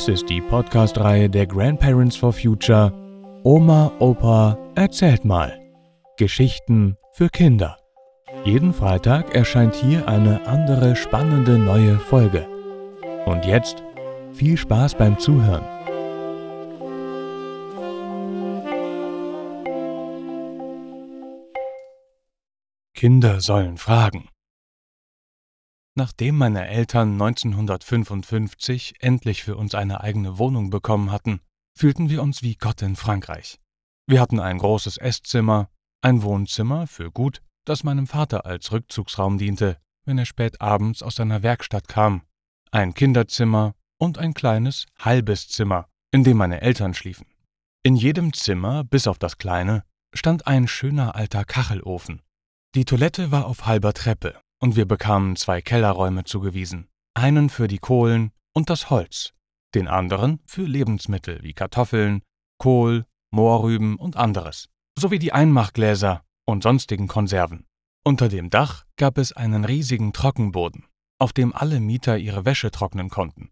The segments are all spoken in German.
Dies ist die Podcast-Reihe der Grandparents for Future Oma, Opa, erzählt mal. Geschichten für Kinder. Jeden Freitag erscheint hier eine andere spannende neue Folge. Und jetzt viel Spaß beim Zuhören. Kinder sollen fragen. Nachdem meine Eltern 1955 endlich für uns eine eigene Wohnung bekommen hatten, fühlten wir uns wie Gott in Frankreich. Wir hatten ein großes Esszimmer, ein Wohnzimmer für gut, das meinem Vater als Rückzugsraum diente, wenn er spät abends aus seiner Werkstatt kam, ein Kinderzimmer und ein kleines, halbes Zimmer, in dem meine Eltern schliefen. In jedem Zimmer, bis auf das kleine, stand ein schöner alter Kachelofen. Die Toilette war auf halber Treppe und wir bekamen zwei Kellerräume zugewiesen, einen für die Kohlen und das Holz, den anderen für Lebensmittel wie Kartoffeln, Kohl, Mohrrüben und anderes, sowie die Einmachgläser und sonstigen Konserven. Unter dem Dach gab es einen riesigen Trockenboden, auf dem alle Mieter ihre Wäsche trocknen konnten,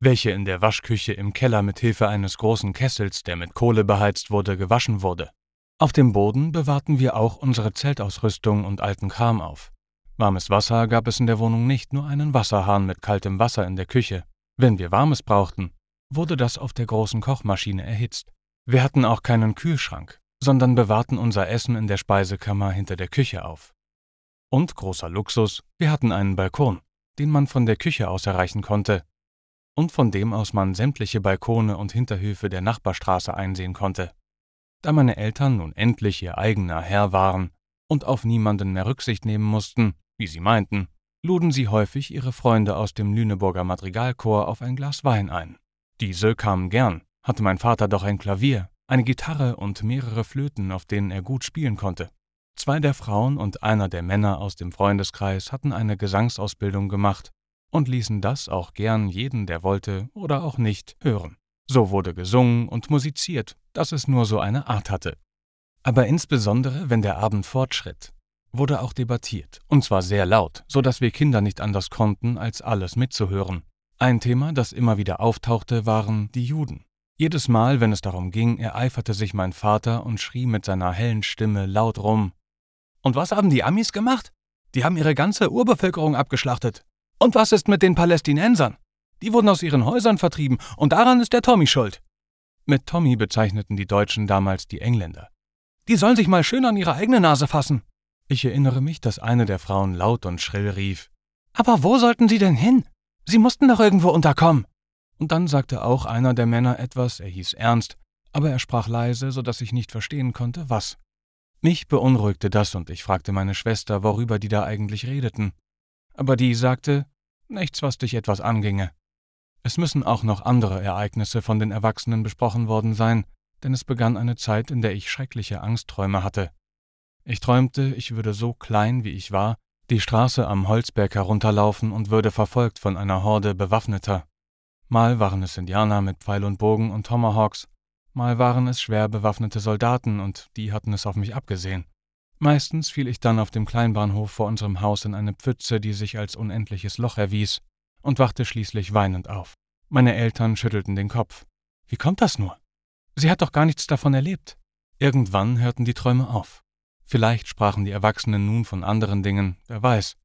welche in der Waschküche im Keller mit Hilfe eines großen Kessels, der mit Kohle beheizt wurde, gewaschen wurde. Auf dem Boden bewahrten wir auch unsere Zeltausrüstung und alten Kram auf. Warmes Wasser gab es in der Wohnung nicht, nur einen Wasserhahn mit kaltem Wasser in der Küche. Wenn wir warmes brauchten, wurde das auf der großen Kochmaschine erhitzt. Wir hatten auch keinen Kühlschrank, sondern bewahrten unser Essen in der Speisekammer hinter der Küche auf. Und großer Luxus, wir hatten einen Balkon, den man von der Küche aus erreichen konnte und von dem aus man sämtliche Balkone und Hinterhöfe der Nachbarstraße einsehen konnte. Da meine Eltern nun endlich ihr eigener Herr waren und auf niemanden mehr Rücksicht nehmen mussten, wie sie meinten, luden sie häufig ihre Freunde aus dem Lüneburger Madrigalchor auf ein Glas Wein ein. Diese kamen gern, hatte mein Vater doch ein Klavier, eine Gitarre und mehrere Flöten, auf denen er gut spielen konnte. Zwei der Frauen und einer der Männer aus dem Freundeskreis hatten eine Gesangsausbildung gemacht und ließen das auch gern jeden, der wollte oder auch nicht, hören. So wurde gesungen und musiziert, dass es nur so eine Art hatte. Aber insbesondere, wenn der Abend fortschritt, wurde auch debattiert, und zwar sehr laut, so dass wir Kinder nicht anders konnten, als alles mitzuhören. Ein Thema, das immer wieder auftauchte, waren die Juden. Jedes Mal, wenn es darum ging, ereiferte sich mein Vater und schrie mit seiner hellen Stimme laut rum. Und was haben die Amis gemacht? Die haben ihre ganze Urbevölkerung abgeschlachtet. Und was ist mit den Palästinensern? Die wurden aus ihren Häusern vertrieben, und daran ist der Tommy schuld. Mit Tommy bezeichneten die Deutschen damals die Engländer. Die sollen sich mal schön an ihre eigene Nase fassen. Ich erinnere mich, dass eine der Frauen laut und schrill rief Aber wo sollten Sie denn hin? Sie mussten doch irgendwo unterkommen. Und dann sagte auch einer der Männer etwas, er hieß Ernst, aber er sprach leise, so dass ich nicht verstehen konnte, was. Mich beunruhigte das und ich fragte meine Schwester, worüber die da eigentlich redeten. Aber die sagte, nichts, was dich etwas anginge. Es müssen auch noch andere Ereignisse von den Erwachsenen besprochen worden sein, denn es begann eine Zeit, in der ich schreckliche Angstträume hatte. Ich träumte, ich würde so klein, wie ich war, die Straße am Holzberg herunterlaufen und würde verfolgt von einer Horde Bewaffneter. Mal waren es Indianer mit Pfeil und Bogen und Tomahawks, mal waren es schwer bewaffnete Soldaten und die hatten es auf mich abgesehen. Meistens fiel ich dann auf dem Kleinbahnhof vor unserem Haus in eine Pfütze, die sich als unendliches Loch erwies, und wachte schließlich weinend auf. Meine Eltern schüttelten den Kopf. Wie kommt das nur? Sie hat doch gar nichts davon erlebt. Irgendwann hörten die Träume auf. Vielleicht sprachen die Erwachsenen nun von anderen Dingen, wer weiß.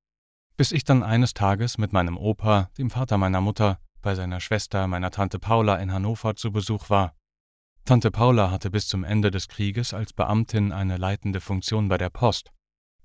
Bis ich dann eines Tages mit meinem Opa, dem Vater meiner Mutter, bei seiner Schwester, meiner Tante Paula in Hannover zu Besuch war. Tante Paula hatte bis zum Ende des Krieges als Beamtin eine leitende Funktion bei der Post.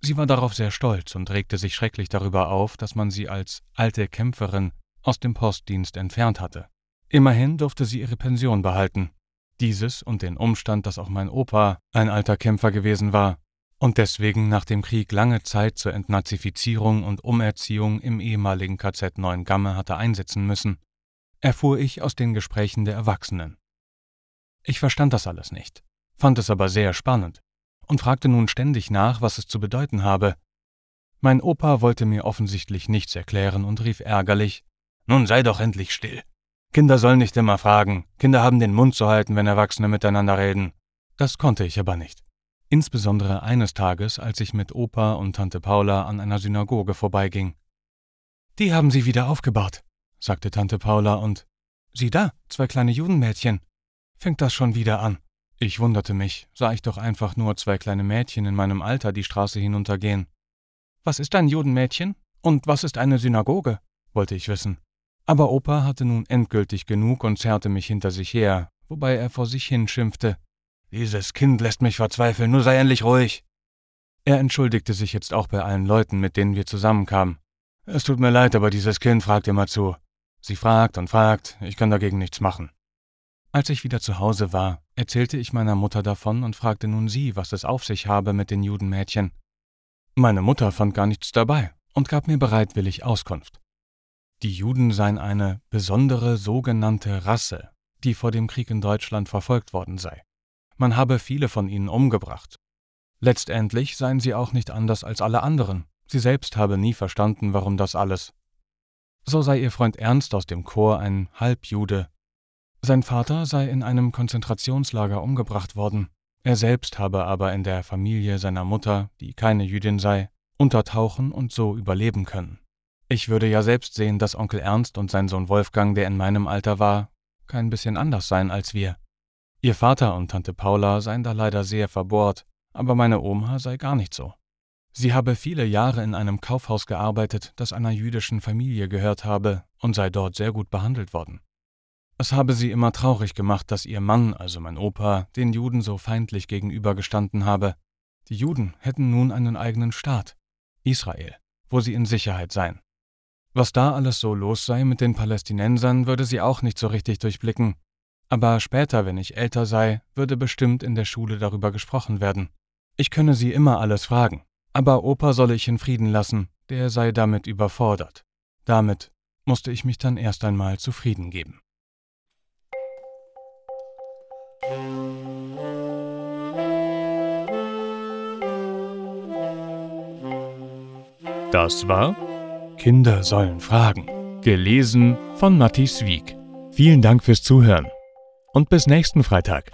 Sie war darauf sehr stolz und regte sich schrecklich darüber auf, dass man sie als alte Kämpferin aus dem Postdienst entfernt hatte. Immerhin durfte sie ihre Pension behalten. Dieses und den Umstand, dass auch mein Opa ein alter Kämpfer gewesen war, und deswegen nach dem Krieg lange Zeit zur Entnazifizierung und Umerziehung im ehemaligen KZ Neuengamme hatte einsetzen müssen, erfuhr ich aus den Gesprächen der Erwachsenen. Ich verstand das alles nicht, fand es aber sehr spannend und fragte nun ständig nach, was es zu bedeuten habe. Mein Opa wollte mir offensichtlich nichts erklären und rief ärgerlich Nun sei doch endlich still. Kinder sollen nicht immer fragen, Kinder haben den Mund zu halten, wenn Erwachsene miteinander reden. Das konnte ich aber nicht. Insbesondere eines Tages, als ich mit Opa und Tante Paula an einer Synagoge vorbeiging. Die haben sie wieder aufgebaut, sagte Tante Paula und Sieh da, zwei kleine Judenmädchen. Fängt das schon wieder an? Ich wunderte mich, sah ich doch einfach nur zwei kleine Mädchen in meinem Alter die Straße hinuntergehen. Was ist ein Judenmädchen? Und was ist eine Synagoge? wollte ich wissen. Aber Opa hatte nun endgültig genug und zerrte mich hinter sich her, wobei er vor sich hin schimpfte. Dieses Kind lässt mich verzweifeln, nur sei endlich ruhig. Er entschuldigte sich jetzt auch bei allen Leuten, mit denen wir zusammenkamen. Es tut mir leid, aber dieses Kind fragt immer zu. Sie fragt und fragt, ich kann dagegen nichts machen. Als ich wieder zu Hause war, erzählte ich meiner Mutter davon und fragte nun sie, was es auf sich habe mit den Judenmädchen. Meine Mutter fand gar nichts dabei und gab mir bereitwillig Auskunft. Die Juden seien eine besondere sogenannte Rasse, die vor dem Krieg in Deutschland verfolgt worden sei. Man habe viele von ihnen umgebracht. Letztendlich seien sie auch nicht anders als alle anderen. Sie selbst habe nie verstanden, warum das alles. So sei ihr Freund Ernst aus dem Chor ein Halbjude sein Vater sei in einem Konzentrationslager umgebracht worden, er selbst habe aber in der Familie seiner Mutter, die keine Jüdin sei, untertauchen und so überleben können. Ich würde ja selbst sehen, dass Onkel Ernst und sein Sohn Wolfgang, der in meinem Alter war, kein bisschen anders seien als wir. Ihr Vater und Tante Paula seien da leider sehr verbohrt, aber meine Oma sei gar nicht so. Sie habe viele Jahre in einem Kaufhaus gearbeitet, das einer jüdischen Familie gehört habe, und sei dort sehr gut behandelt worden. Es habe sie immer traurig gemacht, dass ihr Mann, also mein Opa, den Juden so feindlich gegenübergestanden habe. Die Juden hätten nun einen eigenen Staat, Israel, wo sie in Sicherheit seien. Was da alles so los sei mit den Palästinensern, würde sie auch nicht so richtig durchblicken. Aber später, wenn ich älter sei, würde bestimmt in der Schule darüber gesprochen werden. Ich könne sie immer alles fragen, aber Opa solle ich in Frieden lassen, der sei damit überfordert. Damit musste ich mich dann erst einmal zufrieden geben. Das war Kinder sollen fragen. Gelesen von Matthias Wieck. Vielen Dank fürs Zuhören und bis nächsten Freitag.